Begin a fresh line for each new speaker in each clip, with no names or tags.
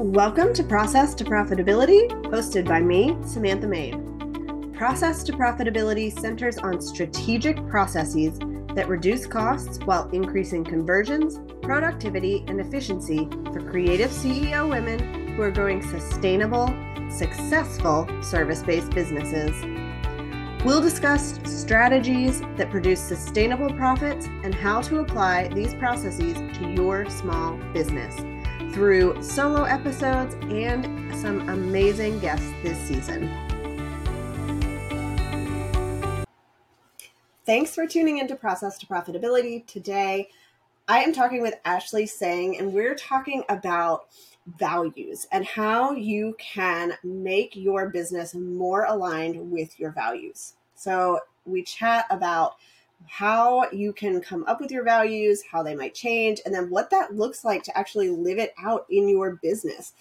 Welcome to Process to Profitability, hosted by me, Samantha Main. Process to Profitability centers on strategic processes that reduce costs while increasing conversions, productivity, and efficiency for creative CEO women who are growing sustainable, successful service based businesses. We'll discuss strategies that produce sustainable profits and how to apply these processes to your small business through solo episodes and some amazing guests this season. Thanks for tuning into Process to Profitability. Today, I am talking with Ashlee Sang, and we're talking about values and how you can make your business more aligned with your values. So, we chat about how you can come up with your values, how they might change, and then what that looks like to actually live it out in your business.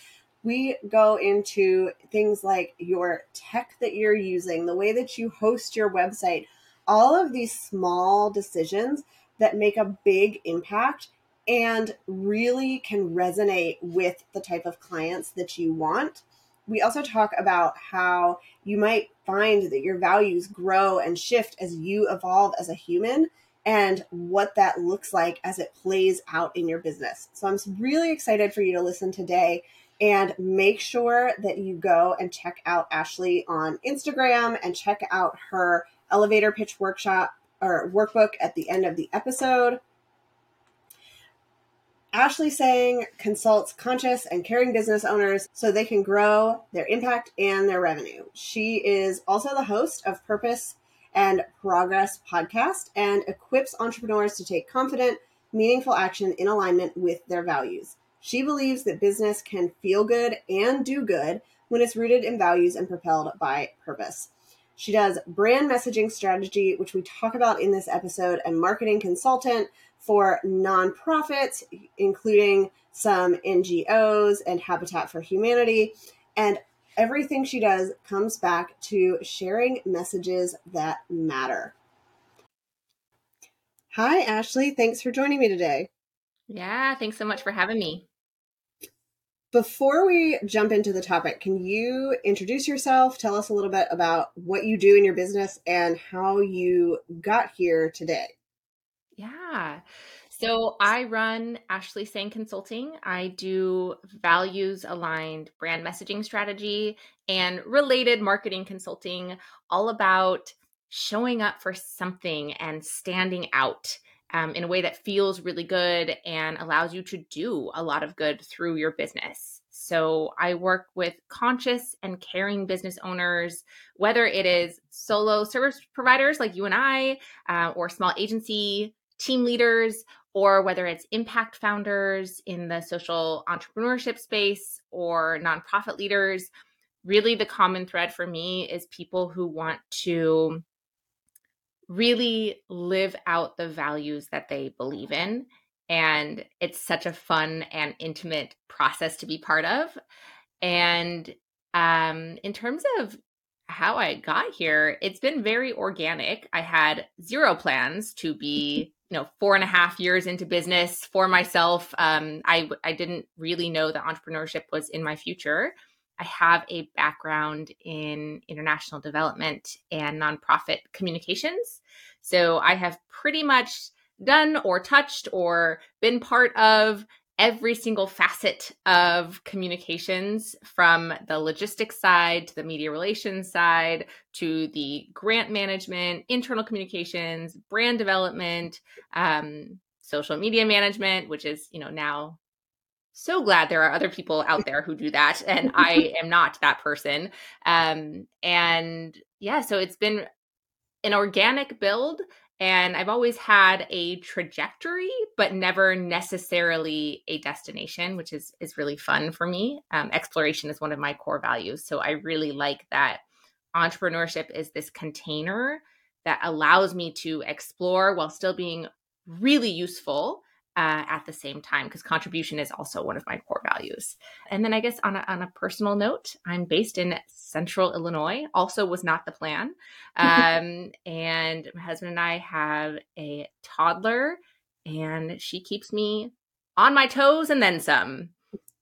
We go into things like your tech that you're using, the way that you host your website, all of these small decisions that make a big impact and really can resonate with the type of clients that you want we also talk about how you might find that your values grow and shift as you evolve as a human and what that looks like as it plays out in your business. So I'm really excited for you to listen today and make sure that you go and check out Ashlee on Instagram and check out her elevator pitch workshop or workbook at the end of the episode. Ashlee Sang consults conscious and caring business owners so they can grow their impact and their revenue. She is also the host of Purpose and Progress podcast and equips entrepreneurs to take confident, meaningful action in alignment with their values. She believes that business can feel good and do good when it's rooted in values and propelled by purpose. She does brand messaging strategy, which we talk about in this episode, and marketing consultant for nonprofits, including some NGOs and Habitat for Humanity. And everything she does comes back to sharing messages that matter. Hi, Ashlee. Thanks for joining me today.
Yeah, thanks so much for having me.
Before we jump into the topic, can you introduce yourself? Tell us a little bit about what you do in your business and how you got here today.
Yeah. So I run Ashlee Sang Consulting. I do values aligned brand messaging strategy and related marketing consulting, all about showing up for something and standing out um, in a way that feels really good and allows you to do a lot of good through your business. So I work with conscious and caring business owners, whether it is solo service providers like you and I, uh, or small agency team leaders or whether it's impact founders in the social entrepreneurship space or nonprofit leaders, really the common thread for me is people who want to really live out the values that they believe in. And it's such a fun and intimate process to be part of. And um, in terms of how I got here, it's been very organic. I had zero plans to be you know four and a half years into business for myself um, I, I didn't really know that entrepreneurship was in my future. I have a background in international development and nonprofit communications. So i have pretty much done or touched or been part of every single facet of communications from the logistics side to the media relations side to the grant management, internal communications, brand development, um, social media management, which is, you know, now so glad there are other people out there who do that. And I am not that person. Um, and yeah, so it's been an organic build and I've always had a trajectory, but never necessarily a destination, which is is really fun for me. Um, exploration is one of my core values, so I really like that entrepreneurship is this container that allows me to explore while still being really useful uh, at the same time because contribution is also one of my core values. And then I guess on a, on a personal note, I'm based in central Illinois, also was not the plan. Um, and my husband and I have a toddler, and she keeps me on my toes and then some.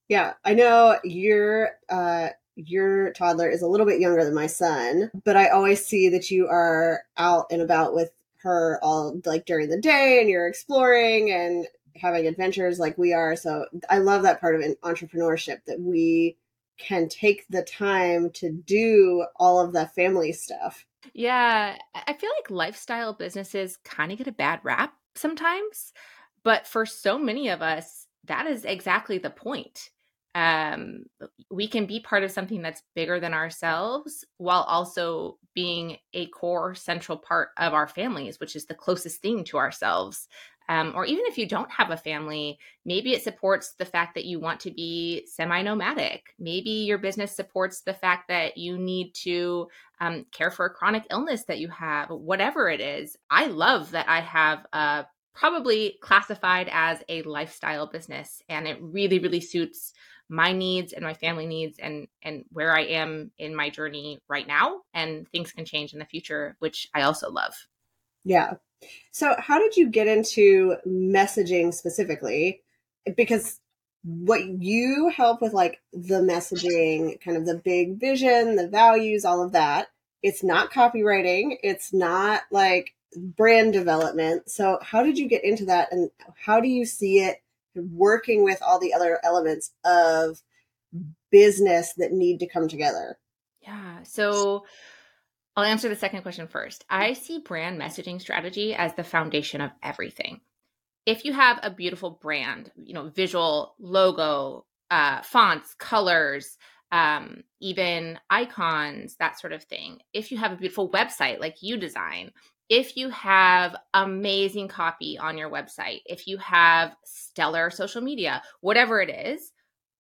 Yeah, I know your uh, your toddler is a little bit younger than my son, but I always see that you are out and about with her all like during the day, and you're exploring and having adventures like we are. So I love that part of entrepreneurship that we can take the time to do all of the family stuff.
Yeah, I feel like lifestyle businesses kind of get a bad rap sometimes, but for so many of us, that is exactly the point. Um, we can be part of something that's bigger than ourselves while also being a core central part of our families, which is the closest thing to ourselves. Um, or even if you don't have a family, maybe it supports the fact that you want to be semi nomadic. Maybe your business supports the fact that you need to um, care for a chronic illness that you have, whatever it is. I love that I have a probably classified as a lifestyle business and it really, really suits my needs and my family needs and and where I am in my journey right now and things can change in the future which I also love.
Yeah, so, how did you get into messaging specifically? Because what you help with, like the messaging, kind of the big vision, the values, all of that, it's not copywriting, it's not like brand development. So, how did you get into that and how do you see it working with all the other elements of business that need to come together?
Yeah. So, I'll answer the second question first. I see brand messaging strategy as the foundation of everything. If you have a beautiful brand, you know, visual logo, uh, fonts, colors, um, even icons, that sort of thing. If you have a beautiful website like you design, if you have amazing copy on your website, if you have stellar social media, whatever it is,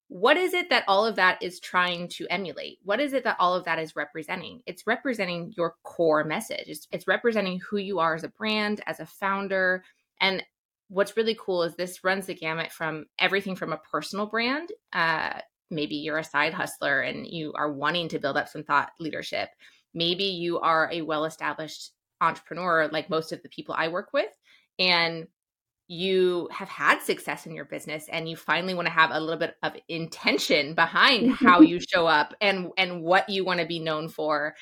what is it that all of that is trying to emulate? What is it that all of that is representing? It's representing your core message. It's, it's representing who you are as a brand, as a founder. And what's really cool is this runs the gamut from everything from a personal brand. Uh, maybe you're a side hustler and you are wanting to build up some thought leadership. Maybe you are a well established entrepreneur, like most of the people I work with. And you have had success in your business and you finally want to have a little bit of intention behind how you show up and and what you want to be known for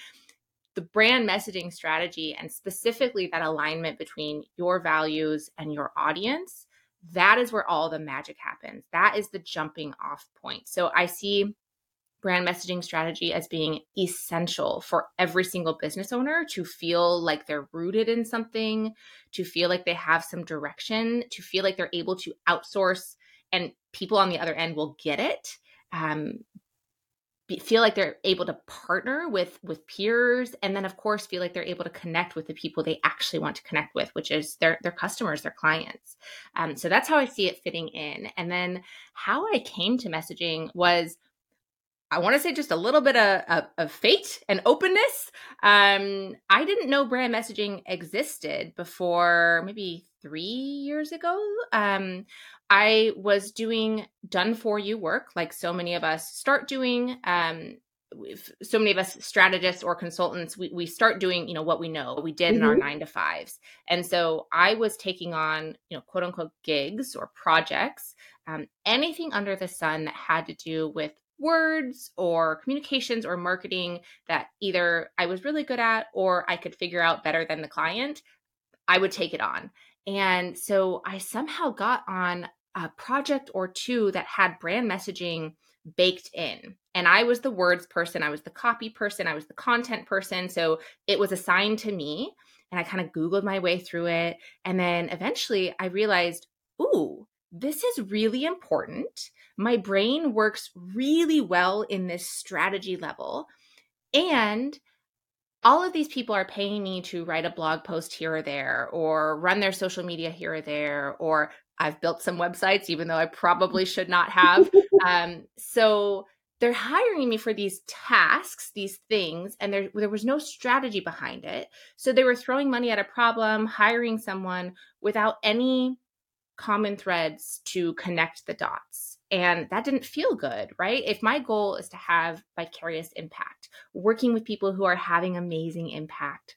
the brand messaging strategy and specifically that alignment between your values and your audience that is where all the magic happens. That is the jumping off point. So i see brand messaging strategy as being essential for every single business owner to feel like they're rooted in something, to feel like they have some direction, to feel like they're able to outsource and people on the other end will get it. Um, feel like they're able to partner with with peers and then of course feel like they're able to connect with the people they actually want to connect with which is their their customers their clients um, so that's how i see it fitting in and then how i came to messaging was I want to say just a little bit of, of, of fate and openness. Um, I didn't know brand messaging existed before maybe three years ago. Um, I was doing done for you work, like so many of us start doing. Um, so many of us strategists or consultants, we, we start doing, you know, what we know, we did mm-hmm. in our mm-hmm. nine to fives. And so I was taking on, you know, quote unquote gigs or projects, um, anything under the sun that had to do with words or communications or marketing that either I was really good at or I could figure out better than the client, I would take it on. And so I somehow got on a project or two that had brand messaging baked in. And I was the words person, I was the copy person, I was the content person. So it was assigned to me. And I kind of Googled my way through it. And then eventually I realized, ooh, this is really important. My brain works really well in this strategy level. And all of these people are paying me to write a blog post here or there, or run their social media here or there, or I've built some websites, even though I probably should not have. um, so they're hiring me for these tasks, these things, and there, there was no strategy behind it. So they were throwing money at a problem, hiring someone without any common threads to connect the dots. And that didn't feel good, right? If my goal is to have vicarious impact, working with people who are having amazing impact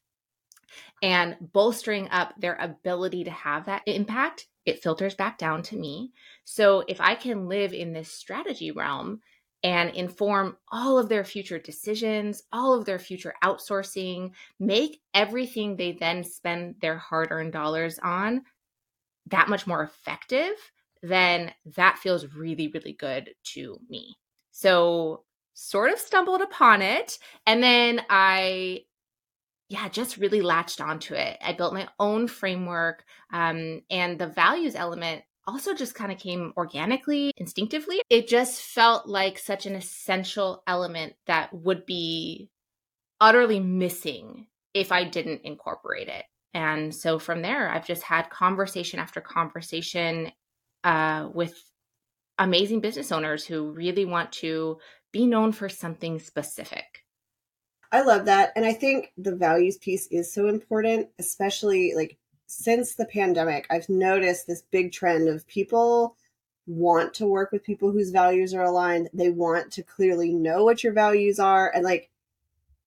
and bolstering up their ability to have that impact, it filters back down to me. So if I can live in this strategy realm and inform all of their future decisions, all of their future outsourcing, make everything they then spend their hard earned dollars on that much more effective, then that feels really, really good to me. So, sort of stumbled upon it. And then I yeah, just really latched onto it. I built my own framework, um, and the values element also just kind of came organically, instinctively. It just felt like such an essential element that would be utterly missing if I didn't incorporate it. And so from there, I've just had conversation after conversation uh, with amazing business owners who really want to be known for something specific.
I love that. And I think the values piece is so important, especially like since the pandemic. I've noticed this big trend of people want to work with people whose values are aligned. They want to clearly know what your values are. And like,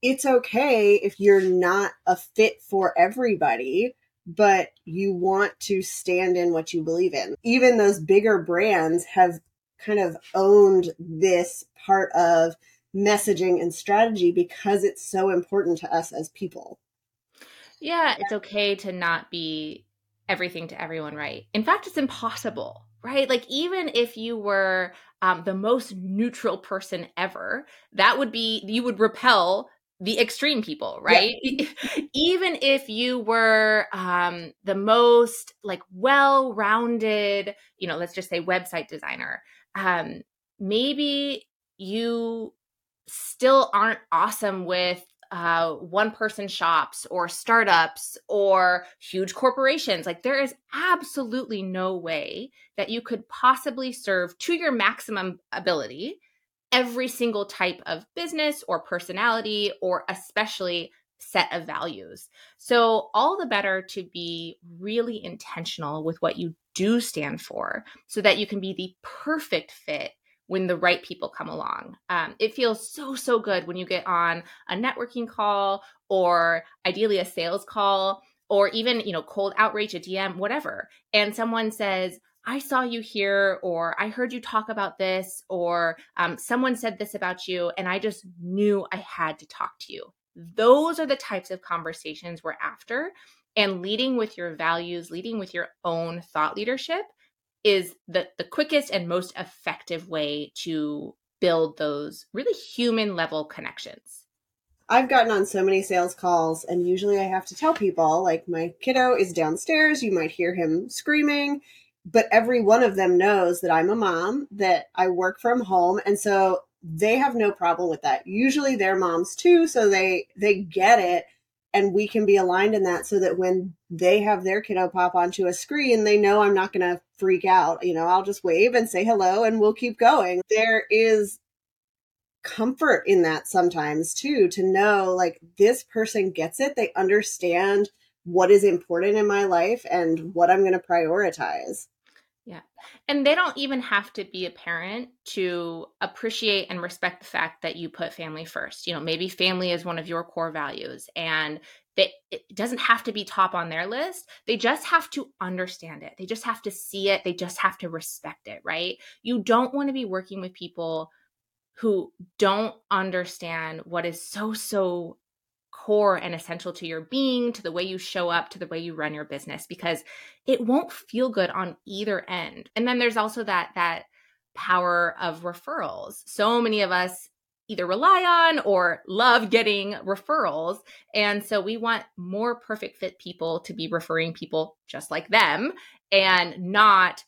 it's okay if you're not a fit for everybody, but you want to stand in what you believe in. Even those bigger brands have kind of owned this part of messaging and strategy because it's so important to us as people.
Yeah, it's okay to not be everything to everyone, right? In fact, it's impossible, right? Like, even if you were um, the most neutral person ever, that would be, you would repel the extreme people, right? Yeah. even if you were um, the most like well rounded, you know, let's just say website designer, um, maybe you still aren't awesome with uh, one person shops or startups or huge corporations. Like, there is absolutely no way that you could possibly serve to your maximum ability every single type of business or personality or especially set of values. So, all the better to be really intentional with what you do stand for so that you can be the perfect fit when the right people come along. Um, it feels so, so good when you get on a networking call or ideally a sales call or even, you know, cold outreach, a DM, whatever. And someone says, I saw you here, or I heard you talk about this, or um, someone said this about you, and I just knew I had to talk to you. Those are the types of conversations we're after. And leading with your values, leading with your own thought leadership is the, the quickest and most effective way to build those really human level connections.
I've gotten on so many sales calls, and usually I have to tell people, like, my kiddo is downstairs. You might hear him screaming but every one of them knows that I'm a mom, that I work from home, and so they have no problem with that. Usually they're moms too, so they they get it and we can be aligned in that so that when they have their kiddo pop onto a screen, they know I'm not going to freak out. You know, I'll just wave and say hello and we'll keep going. There is comfort in that sometimes too to know like this person gets it. They understand what is important in my life and what I'm going to prioritize.
Yeah. And they don't even have to be a parent to appreciate and respect the fact that you put family first. You know, maybe family is one of your core values and it doesn't have to be top on their list. They just have to understand it. They just have to see it. They just have to respect it, right? You don't want to be working with people who don't understand what is so, so core and essential to your being, to the way you show up, to the way you run your business because it won't feel good on either end. And then there's also that that power of referrals. So many of us either rely on or love getting referrals. And so we want more perfect fit people to be referring people just like them and not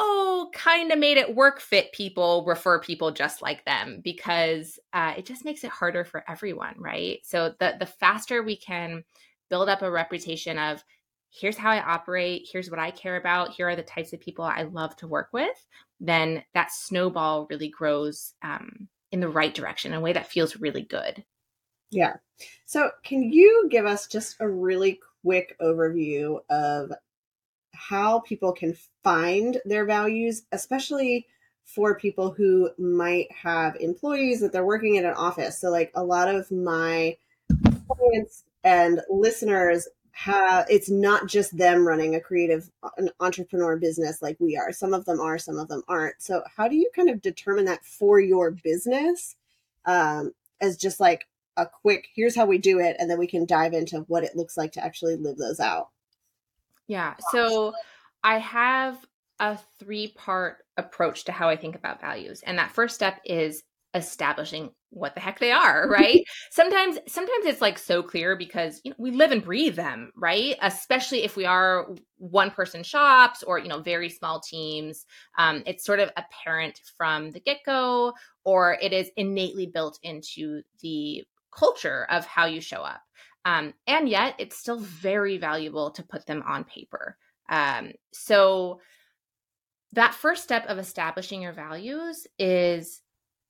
oh, kind of made it work fit people refer people just like them because uh, it just makes it harder for everyone, right? So the the faster we can build up a reputation of here's how I operate, here's what I care about, here are the types of people I love to work with, then that snowball really grows um, in the right direction in a way that feels really good.
Yeah. So, can you give us just a really quick overview of how people can find their values, especially for people who might have employees that they're working in an office. So, like a lot of my clients and listeners have it's not just them running a creative an entrepreneur business like we are. Some of them are some of them aren't. So how do you kind of determine that for your business? Um as just like a quick here's how we do it and then we can dive into what it looks like to actually live those out
yeah so i have a three part approach to how i think about values and that first step is establishing what the heck they are right? Sometimes sometimes it's like so clear because you know we live and breathe them right? Especially if we are one person shops or you know very small teams um, it's sort of apparent from the get-go or it is innately built into the culture of how you show up um, and yet it's still very valuable to put them on paper um, so that first step of establishing your values is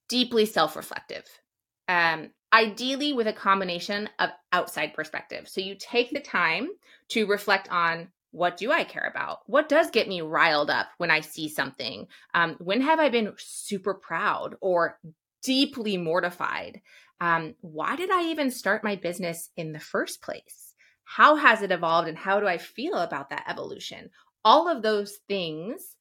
deeply self reflective. Um, ideally, with a combination of outside perspective. So you take the time to reflect on what do I care about? What does get me riled up when I see something? Um, when have I been super proud or deeply mortified? Um, why did I even start my business in the first place? How has it evolved and how do I feel about that evolution? All of those things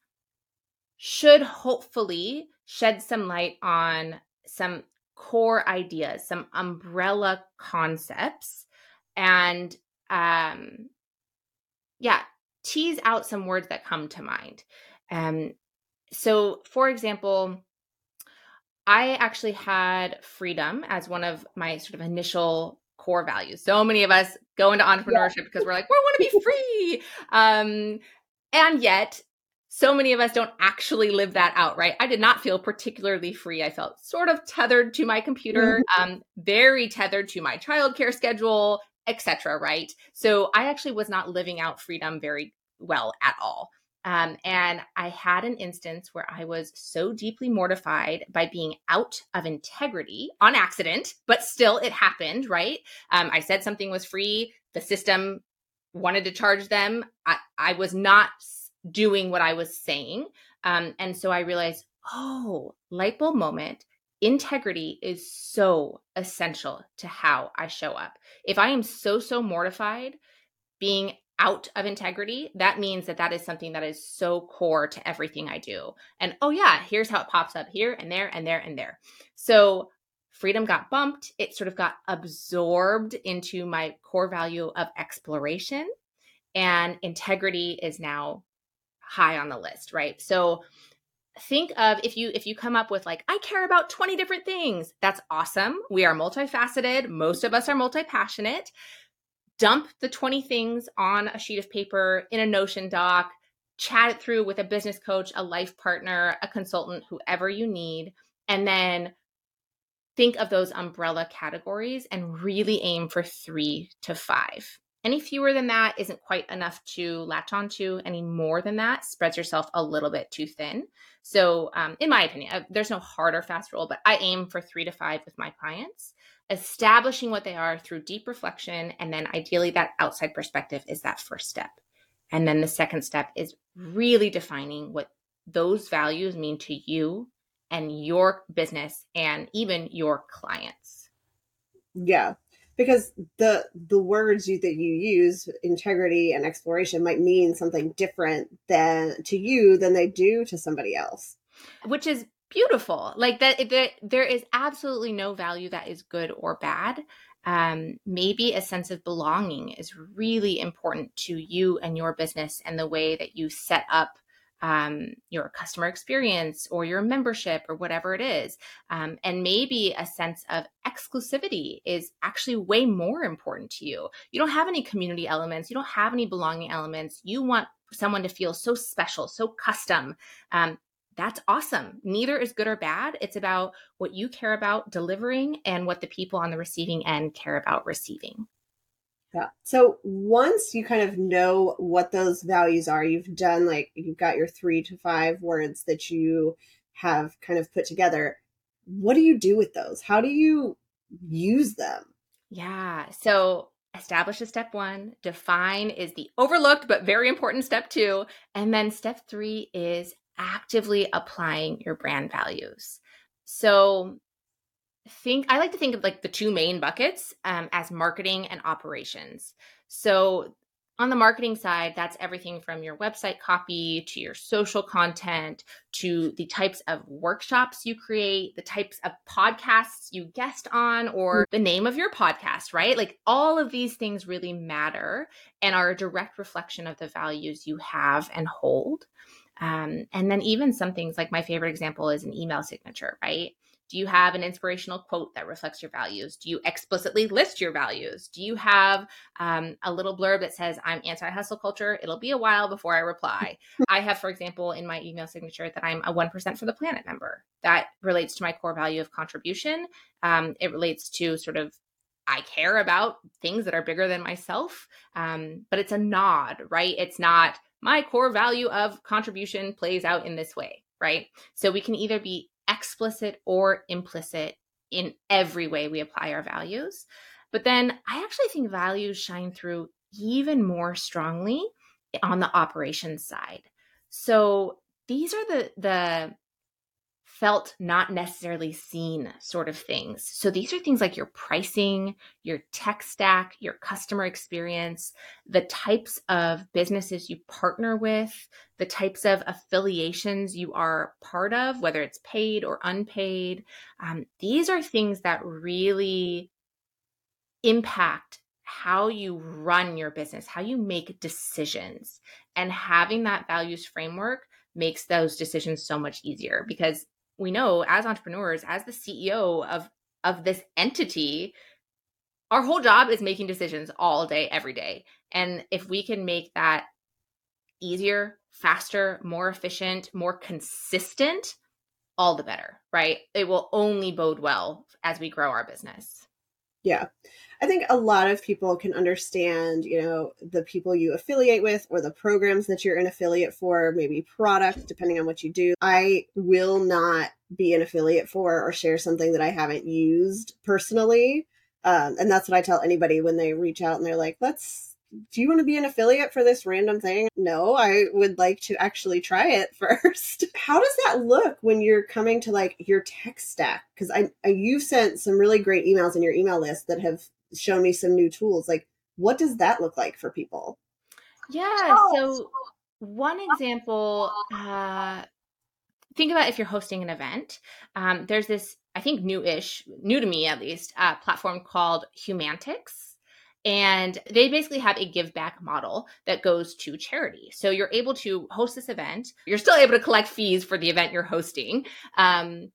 should hopefully shed some light on some core ideas, some umbrella concepts, and um, yeah, tease out some words that come to mind. Um, so, for example, I actually had freedom as one of my sort of initial core values. So many of us go into entrepreneurship yeah. because we're like, we want to be free. Um, and yet so many of us don't actually live that out, right? I did not feel particularly free. I felt sort of tethered to my computer, mm-hmm. um, very tethered to my childcare schedule, etc. Right? So I actually was not living out freedom very well at all. Um, and I had an instance where I was so deeply mortified by being out of integrity on accident, but still it happened, right? Um, I said something was free. The system wanted to charge them. I, I was not doing what I was saying. Um, and so I realized, oh, light bulb moment. Integrity is so essential to how I show up. If I am so, so mortified being out of integrity, that means that that is something that is so core to everything I do. And oh, yeah, here's how it pops up here and there and there and there. So freedom got bumped. It sort of got absorbed into my core value of exploration. And integrity is now high on the list, right? So think of if you if you come up with like I care about 20 different things. That's awesome. We are multifaceted. Most of us are multi-passionate. Dump the 20 things on a sheet of paper in a Notion doc, chat it through with a business coach, a life partner, a consultant, whoever you need, and then think of those umbrella categories and really aim for 3 to 5. Any fewer than that isn't quite enough to latch onto. Any more than that spreads yourself a little bit too thin. So, um, in my opinion, uh, there's no hard or fast rule, but I aim for three to five with my clients, establishing what they are through deep reflection. And then ideally, that outside perspective is that first step. And then the second step is really defining what those values mean to you and your business and even your clients.
Yeah because the the words you, that you use integrity and exploration might mean something different than to you than they do to somebody else.
Which is beautiful. Like that, that there is absolutely no value that is good or bad. Um, maybe a sense of belonging is really important to you and your business and the way that you set up um, your customer experience or your membership or whatever it is. Um, and maybe a sense of exclusivity is actually way more important to you. You don't have any community elements, you don't have any belonging elements. You want someone to feel so special, so custom. Um, that's awesome. Neither is good or bad. It's about what you care about delivering and what the people on the receiving end care about receiving.
Yeah. So once you kind of know what those values are, you've done like you've got your three to five words that you have kind of put together. What do you do with those? How do you use them?
Yeah. So establish a step one, define is the overlooked but very important step two. And then step three is actively applying your brand values. So think I like to think of like the two main buckets um, as marketing and operations. So on the marketing side, that's everything from your website copy to your social content to the types of workshops you create, the types of podcasts you guest on, or the name of your podcast, right? Like all of these things really matter and are a direct reflection of the values you have and hold. Um, and then even some things like my favorite example is an email signature, right? Do you have an inspirational quote that reflects your values? Do you explicitly list your values? Do you have um, a little blurb that says, I'm anti hustle culture? It'll be a while before I reply. I have, for example, in my email signature that I'm a 1% for the planet member. That relates to my core value of contribution. Um, it relates to sort of I care about things that are bigger than myself, um, but it's a nod, right? It's not my core value of contribution plays out in this way, right? So we can either be explicit or implicit in every way we apply our values. But then I actually think values shine through even more strongly on the operations side. So these are the the felt not necessarily seen sort of things. So these are things like your pricing, your tech stack, your customer experience, the types of businesses you partner with, the types of affiliations you are part of, whether it's paid or unpaid. Um, these are things that really impact how you run your business, how you make decisions. And having that values framework makes those decisions so much easier because we know as entrepreneurs, as the CEO of of this entity, our whole job is making decisions all day, every day. And if we can make that easier, faster, more efficient, more consistent, all the better, right? It will only bode well as we grow our business.
Yeah. I think a lot of people can understand, you know, the people you affiliate with or the programs that you're an affiliate for, maybe products, depending on what you do. I will not be an affiliate for or share something that I haven't used personally. Um, and that's what I tell anybody when they reach out and they're like, let's do you want to be an affiliate for this random thing? No, I would like to actually try it first. How does that look when you're coming to like your tech stack? Because I, I you've sent some really great emails in your email list that have shown me some new tools. Like, what does that look like for people?
Yeah. So one example, uh, think about if you're hosting an event. Um, there's this, I think, new-ish, new to me at least, uh, platform called Humanitix. and they basically have a give back model that goes to charity. So you're able to host this event. You're still able to collect fees for the event you're hosting. Um,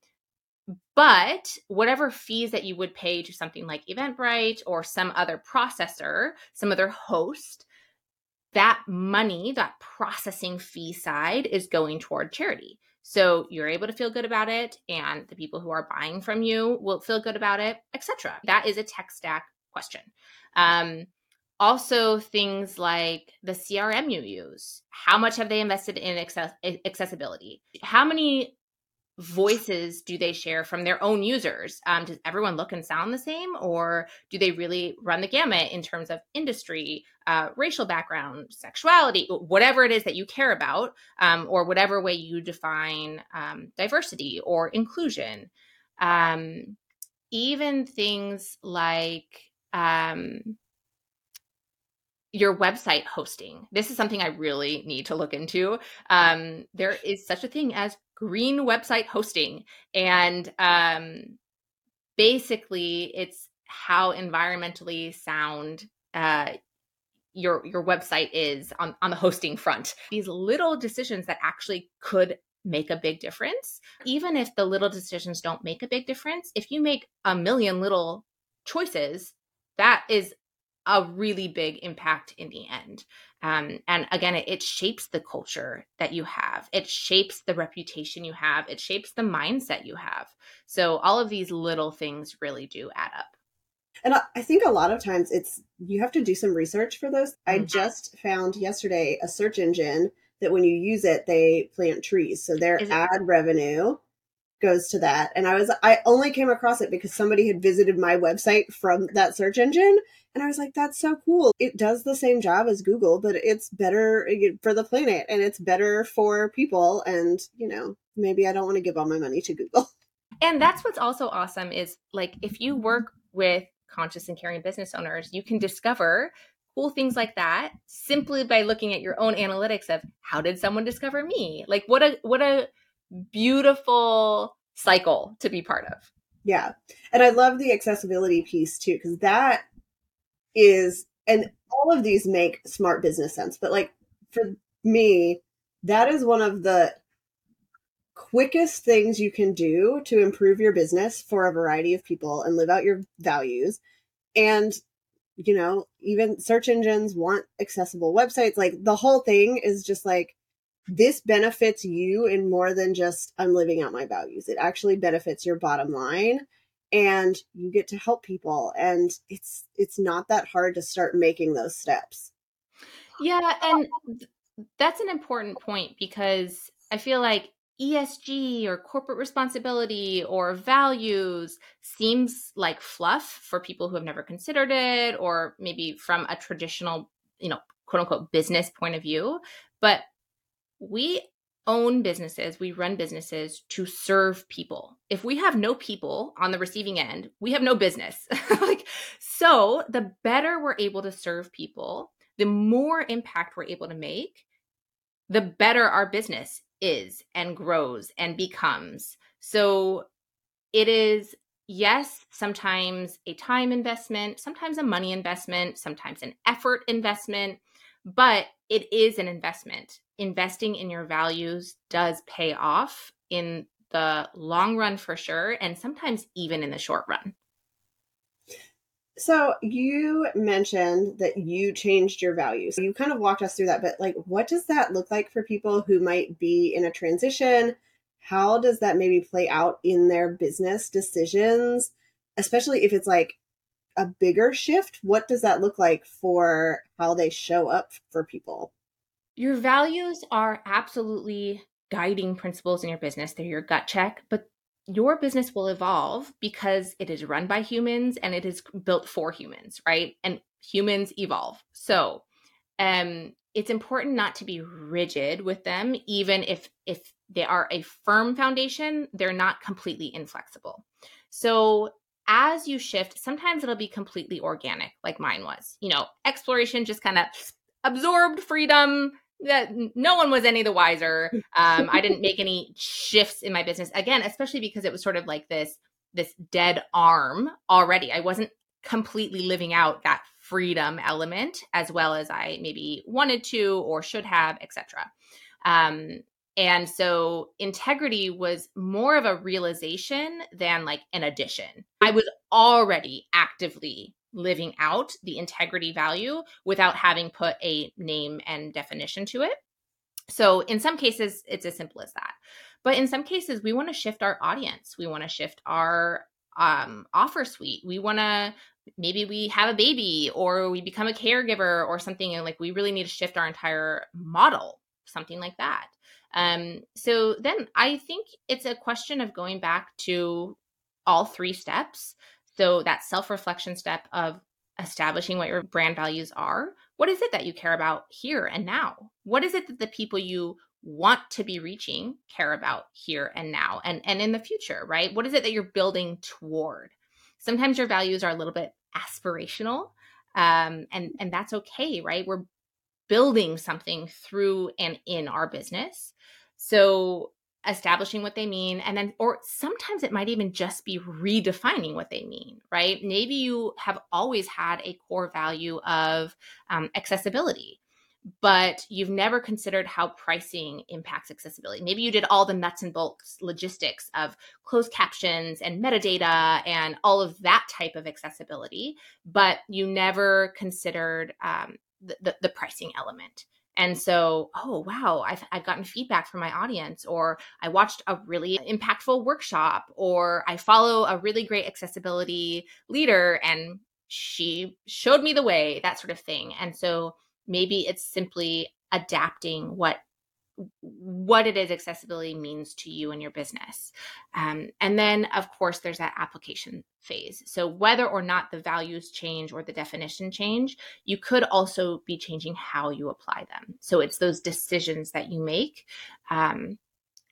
but whatever fees that you would pay to something like Eventbrite or some other processor, some other host, that money, that processing fee side is going toward charity. So you're able to feel good about it and the people who are buying from you will feel good about it, etc. That is a tech stack question. Um, also, things like the CRM you use. How much have they invested in access- accessibility? How many voices do they share from their own users? Um, does everyone look and sound the same, or do they really run the gamut in terms of industry, uh, racial background, sexuality, whatever it is that you care about, um, or whatever way you define um, diversity or inclusion? Um, even things like um, your website hosting. This is something I really need to look into. Um, there is such a thing as green website hosting, and um, basically, it's how environmentally sound uh, your your website is on, on the hosting front. These little decisions that actually could make a big difference. Even if the little decisions don't make a big difference, if you make a million little choices that is a really big impact in the end. Um, and again, it, it, shapes the culture that you have, it shapes the reputation you have, it shapes the mindset you have. So, all of these little things really do add up.
And I think a lot of times it's you have to do some research for those. Mm-hmm. I just found yesterday a search engine that when you use it, they plant trees. So their ad revenue goes to that. And I was I only came across it because somebody had visited my website from that search engine and I was like that's so cool. It does the same job as Google, but it's better eh, for the planet and it's better for people and, you know, maybe I don't want to give all my money to Google.
And that's what's also awesome is like if you work with conscious and caring business owners, you can discover cool things like that simply by looking at your own analytics of how did someone discover me? Like what a what a beautiful cycle to be part of.
Yeah. And I love the accessibility piece too cuz that is and all of these make smart business sense, but like for me, that is one of the quickest things you can do to improve your business for a variety of people and live out your values. And, you know, even search engines want accessible websites. Like the whole thing is just like, this benefits you in more than just I'm living out my values. It actually benefits your bottom line and you get to help people and it's it's not that hard to start making those steps.
Yeah, and that's an important point because I feel like ESG or corporate responsibility or values seems like fluff for people who have never considered it or maybe from a traditional, you know, quote unquote business point of view. But we own businesses, we run businesses to serve people. If we have no people on the receiving end, we have no business. like so the better we're able to serve people, the more impact we're able to make, the better our business is and grows and becomes. So it is, yes, sometimes a time investment, sometimes a money investment, sometimes an effort investment, but it is an investment. Investing in your values does pay off in the long run for sure, and sometimes even in the short run.
So you mentioned that you changed your values. You kind of walked us through that, but like what does that look like for people who might be in a transition? How does that maybe play out in their business decisions, especially if it's like a bigger shift? What does that look like for how they show up for people?
Your values are absolutely guiding principles in your business. They're your gut check, but your business will evolve because it is run by humans and it is built for humans, right? And humans evolve. So, um it's important not to be rigid with them even if if they are a firm foundation, they're not completely inflexible. So, as you shift, sometimes it'll be completely organic like mine was. You know, exploration just kind of absorbed freedom, that no one was any the wiser. Um, I didn't make any shifts in my business again, especially because it was sort of like this this dead arm already. I wasn't completely living out that freedom element as well as I maybe wanted to or should have, etc. Um, and so integrity was more of a realization than like an addition. I was already actively living out the integrity value without having put a name and definition to it. So, in some cases, it's as simple as that. But in some cases, we want to shift our audience. We want to shift our um, offer suite. We want to maybe we have a baby or we become a caregiver or something, and like we really need to shift our entire model, something like that. Um, so then I think it's a question of going back to all three steps so that self reflection step of establishing what your brand values are. What is it that you care about here and now? What is it that the people you want to be reaching care about here and now and and in the future, right? What is it that you're building toward? Sometimes your values are a little bit aspirational, um, and and that's okay, right? We're building something through and in our business. So establishing what they mean and then or sometimes it might even just be redefining what they mean right? Maybe you have always had a core value of um, accessibility but you've never considered how pricing impacts accessibility. Maybe you did all the nuts and bolts logistics of closed captions and metadata and all of that type of accessibility but you never considered um, the, the, the pricing element and so, oh, wow, I've, I've gotten feedback from my audience, or I watched a really impactful workshop, or I follow a really great accessibility leader and she showed me the way, that sort of thing. And so maybe it's simply adapting what what it is accessibility means to you and your business. Um, and then, of course, there's that application phase. So, whether or not the values change or the definition change, you could also be changing how you apply them. So, it's those decisions that you make. Um,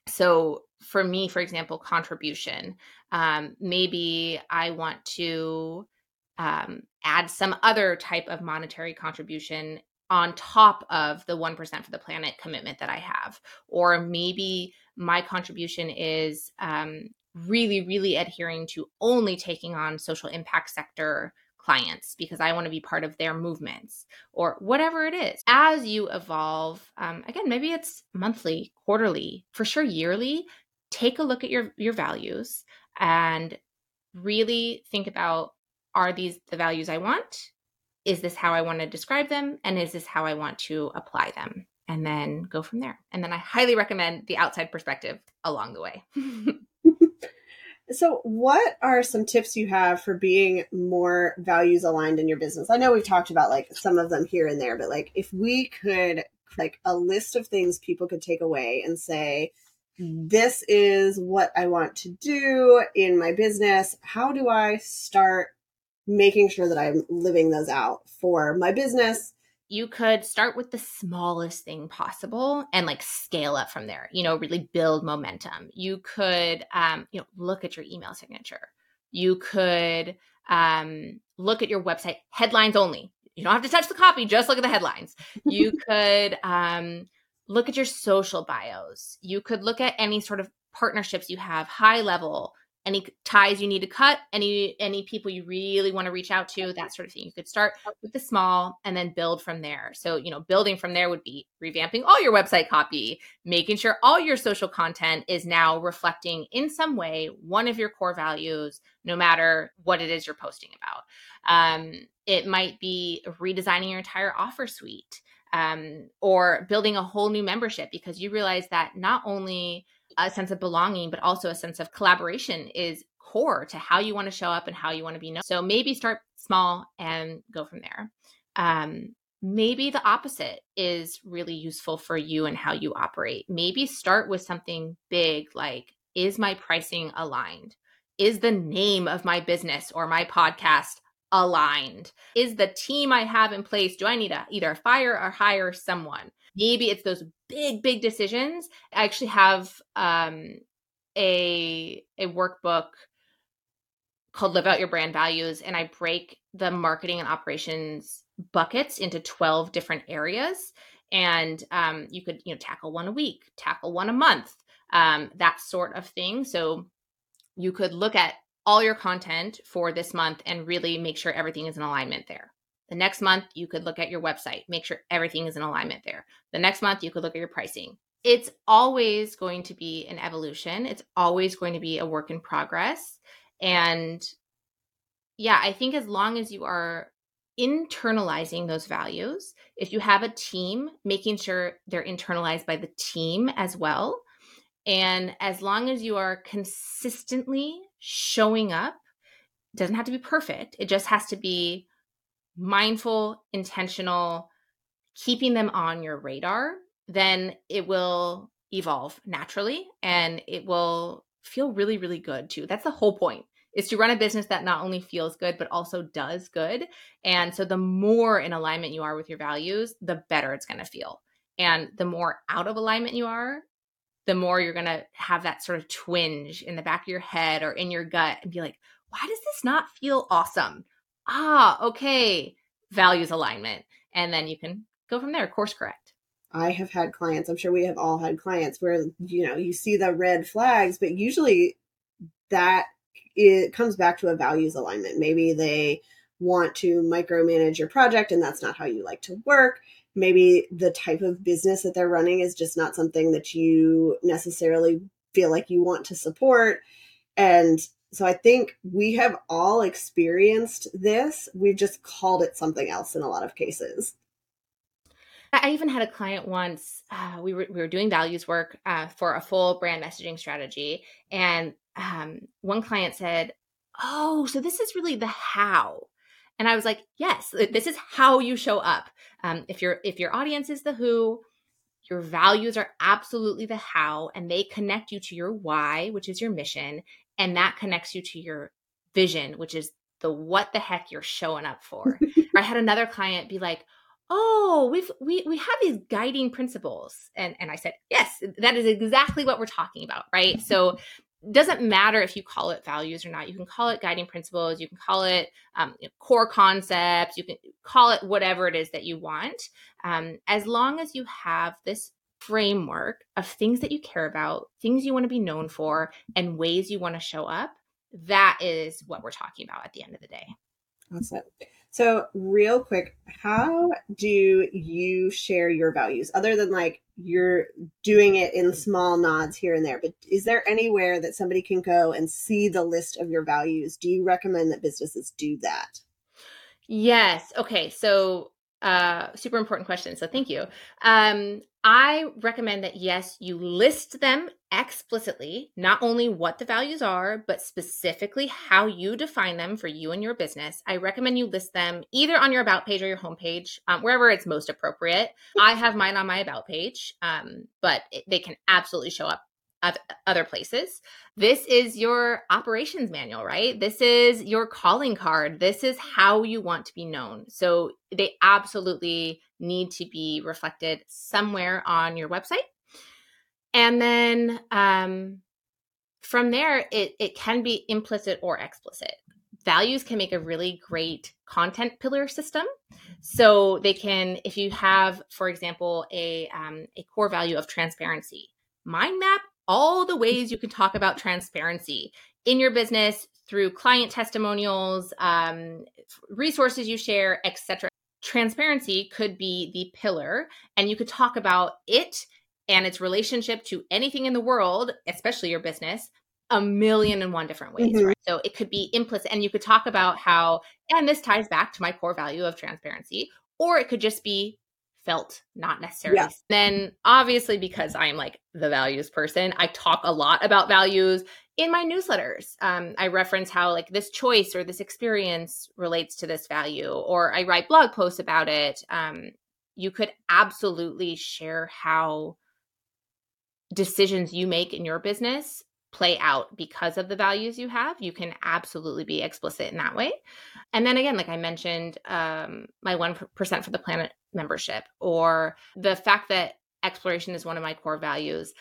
so, for me, for example, contribution, um, maybe I want to um, add some other type of monetary contribution on top of the 1% for the planet commitment that I have. Or maybe my contribution is um, really, really adhering to only taking on social impact sector clients because I want to be part of their movements or whatever it is. As you evolve, um, again, maybe it's monthly, quarterly, for sure yearly. Take a look at your your values and really think about are these the values I want? Is this how I want to describe them? And is this how I want to apply them? And then go from there. And then I highly recommend the outside perspective along the way.
So, what are some tips you have for being more values aligned in your business? I know we've talked about like some of them here and there, but like if we could like a list of things people could take away and say, this is what I want to do in my business. How do I start making sure that I'm living those out for my business.
You could start with the smallest thing possible and like scale up from there you know really build momentum. You could um, you know look at your email signature. You could um, look at your website headlines only. You don't have to touch the copy just look at the headlines. You could um, look at your social bios. You could look at any sort of partnerships you have high level any ties you need to cut any any people you really want to reach out to that sort of thing. You could start with the small and then build from there. So you know building from there would be revamping all your website copy making sure all your social content is now reflecting in some way one of your core values no matter what it is you're posting about. Um, it might be redesigning your entire offer suite um, or building a whole new membership because you realize that not only a sense of belonging, but also a sense of collaboration is core to how you want to show up and how you want to be known. So maybe start small and go from there. Um, maybe the opposite is really useful for you and how you operate. Maybe start with something big like, is my pricing aligned? Is the name of my business or my podcast aligned? Is the team I have in place, do I need to either fire or hire someone? Maybe it's those big, big decisions. I actually have um, a a workbook called Live Out Your Brand Values, and I break the marketing and operations buckets into 12 different areas. And um, you could, you know, tackle one a week, tackle one a month, um, that sort of thing. So you could look at all your content for this month and really make sure everything is in alignment there. The next month, you could look at your website, make sure everything is in alignment there. The next month, you could look at your pricing. It's always going to be an evolution, it's always going to be a work in progress. And yeah, I think as long as you are internalizing those values, if you have a team, making sure they're internalized by the team as well. And as long as you are consistently showing up, doesn't have to be perfect. It just has to be mindful, intentional, keeping them on your radar, then it will evolve naturally and it will feel really, really good too. That's the whole point is to run a business that not only feels good, but also does good. And so the more in alignment you are with your values, the better it's going to feel. And the more out of alignment you are, the more you're going to have that sort of twinge in the back of your head or in your gut and be like, why does this not feel awesome? ah, okay, values alignment. And then you can go from there, course correct.
I have had clients, I'm sure we have all had clients where, you know, you see the red flags, but usually that it comes back to a values alignment. Maybe they want to micromanage your project and that's not how you like to work. Maybe the type of business that they're running is just not something that you necessarily feel like you want to support. And so I think we have all experienced this. We've just called it something else in a lot of cases.
I even had a client once. Uh, we were we were doing values work uh, for a full brand messaging strategy, and um, one client said, "Oh, so this is really the how." And I was like, "Yes, this is how you show up. Um, if your if your audience is the who, your values are absolutely the how, and they connect you to your why, which is your mission, and that connects you to your vision which is the what the heck you're showing up for. I had another client be like oh we've we, we have these guiding principles. And and i said yes that is exactly what we're talking about right? So doesn't matter if you call it values or not. You can call it guiding principles. You can call it um, you know, core concepts. You can call it whatever it is that you want. Um, as long as you have this framework of things that you care about, things you want to be known for, and ways you want to show up, that is what we're talking about at the end of the day.
Awesome. So, real quick, how do you share your values other than like you're doing it in small nods here and there? But is there anywhere that somebody can go and see the list of your values? Do you recommend that businesses do that?
Yes. Okay. So, uh, super important question. So, thank you. Um, I recommend that yes, you list them explicitly, not only what the values are, but specifically how you define them for you and your business. I recommend you list them either on your about page or your homepage, um, wherever it's most appropriate. I have mine on my about page, um, but it, they can absolutely show up other places. This is your operations manual, right? This is your calling card. This is how you want to be known. So they absolutely need to be reflected somewhere on your website. And then um, from there, it, it can be implicit or explicit. Values can make a really great content pillar system. So they can, if you have, for example, a, um, a core value of transparency, mind map all the ways you can talk about transparency in your business through client testimonials, um, resources you share, etc. Transparency could be the pillar, and you could talk about it and its relationship to anything in the world, especially your business, a million and one different ways, mm-hmm. right? So it could be implicit, and you could talk about how, and this ties back to my core value of transparency, or it could just be felt, not necessarily. Yeah. Then, obviously, because I'm like the values person, I talk a lot about values in my newsletters. Um, I reference how like this choice or this experience relates to this value, or I write blog posts about it. Um, you could absolutely share how decisions you make in your business play out because of the values you have. You can absolutely be explicit in that way. And then again, like I mentioned, um, my 1% for the planet membership, or the fact that exploration is one of my core values.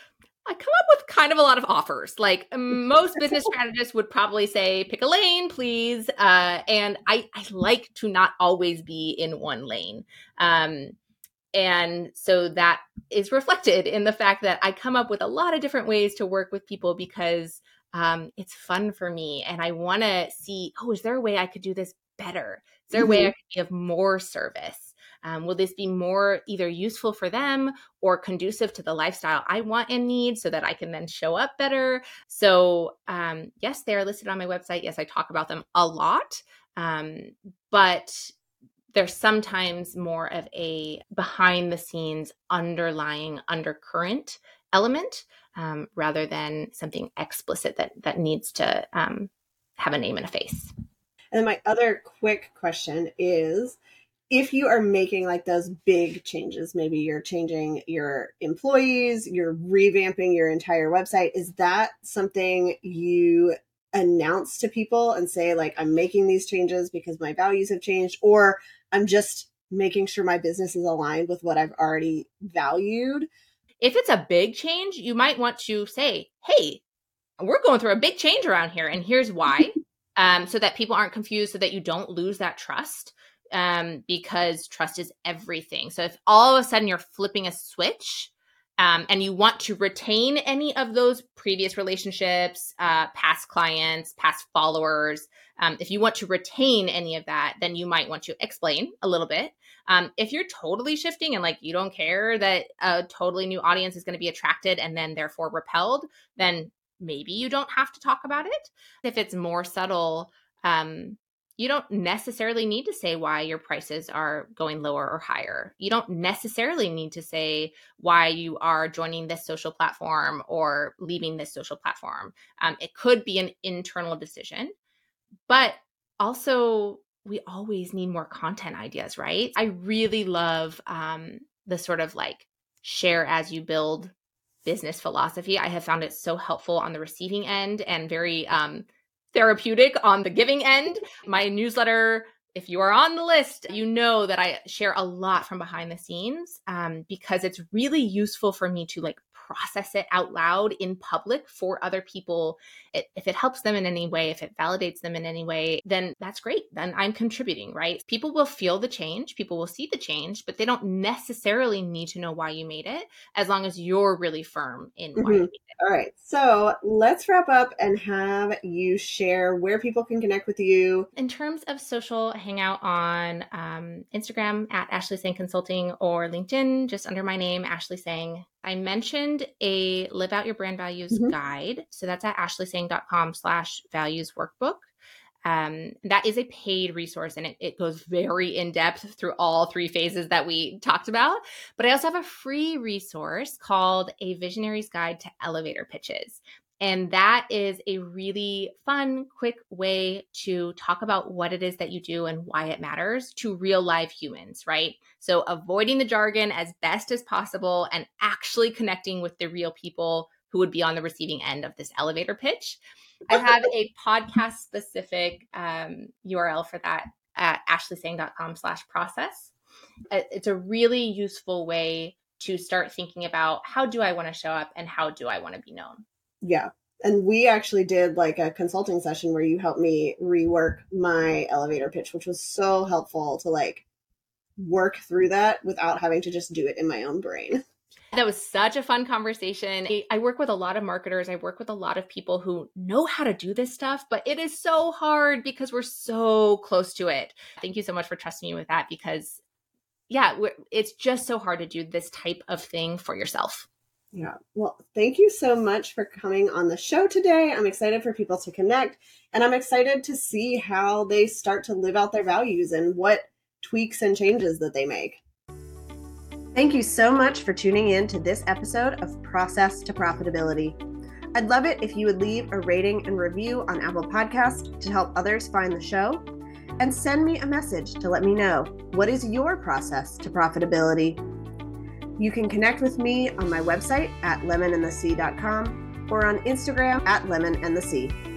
I come up with kind of a lot of offers. Like most business strategists would probably say, pick a lane, please. Uh, and I, I like to not always be in one lane. Um, and so that is reflected in the fact that I come up with a lot of different ways to work with people because um, it's fun for me. And I want to see, oh, is there a way I could do this better? Is there mm-hmm. a way I mm-hmm. could be of more service? Um, will this be more either useful for them or conducive to the lifestyle I want and need so that I can then show up better? So, um, yes, they are listed on my website. Yes, I talk about them a lot. Um, but there's sometimes more of a behind the scenes underlying undercurrent element um, rather than something explicit that that needs to um, have a name and a face.
And then my other quick question is if you are making like those big changes maybe you're changing your employees you're revamping your entire website is that something you announce to people and say like i'm making these changes because my values have changed or I'm just making sure my business is aligned with what I've already valued.
If it's a big change, you might want to say, hey, we're going through a big change around here, and here's why. um, so that people aren't confused, so that you don't lose that trust. Um, because trust is everything. So if all of a sudden you're flipping a switch, um, and you want to retain any of those previous relationships, uh, past clients, past followers, um, if you want to retain any of that, then you might want to explain a little bit. Um, if you're totally shifting and like you don't care that a totally new audience is going to be attracted and then therefore repelled, then maybe you don't have to talk about it. If it's more subtle, um, you don't necessarily need to say why your prices are going lower or higher. You don't necessarily need to say why you are joining this social platform or leaving this social platform. Um, it could be an internal decision, but also we always need more content ideas, right? I really love um, the sort of like share as you build business philosophy. I have found it so helpful on the receiving end and very um, therapeutic on the giving end. My newsletter, if you are on the list, you know that I share a lot from behind the scenes um, because it's really useful for me to like process it out loud in public for other people, it, if it helps them in any way, if it validates them in any way, then that's great. Then I'm contributing, right? People will feel the change, people will see the change, but they don't necessarily need to know why you made it as long as you're really firm in mm-hmm. why you made it.
All right. So let's wrap up and have you share where people can connect with you.
In terms of social, hang out on um, Instagram at Ashlee Sang Consulting or LinkedIn, just under my name, Ashlee Sang. I mentioned a live out your brand values mm-hmm. guide. So that's at ashleesang.com slash values workbook. Um, that is a paid resource and it, it goes very in depth through all three phases that we talked about. But I also have a free resource called A Visionary's Guide to Elevator Pitches. And that is a really fun, quick way to talk about what it is that you do and why it matters to real live humans, right? So, avoiding the jargon as best as possible and actually connecting with the real people who would be on the receiving end of this elevator pitch. I have a podcast specific um, URL for that at ashleesang.com slash process. Uh, it's a really useful way to start thinking about how do I want to show up and how do I want to be known.
Yeah. And we actually did like a consulting session where you helped me rework my elevator pitch, which was so helpful to like work through that without having to just do it in my own brain.
That was such a fun conversation. I work with a lot of marketers. I work with a lot of people who know how to do this stuff, but it is so hard because we're so close to it. Thank you so much for trusting me with that because, yeah, it's just so hard to do this type of thing for yourself.
Yeah. Well, thank you so much for coming on the show today. I'm excited for people to connect and I'm excited to see how they start to live out their values and what tweaks and changes that they make. Thank you so much for tuning in to this episode of Process to Profitability. I'd love it if you would leave a rating and review on Apple Podcast to help others find the show and send me a message to let me know what is your process to profitability. You can connect with me on my website at lemonandthesea.com or on Instagram at lemonandthesea.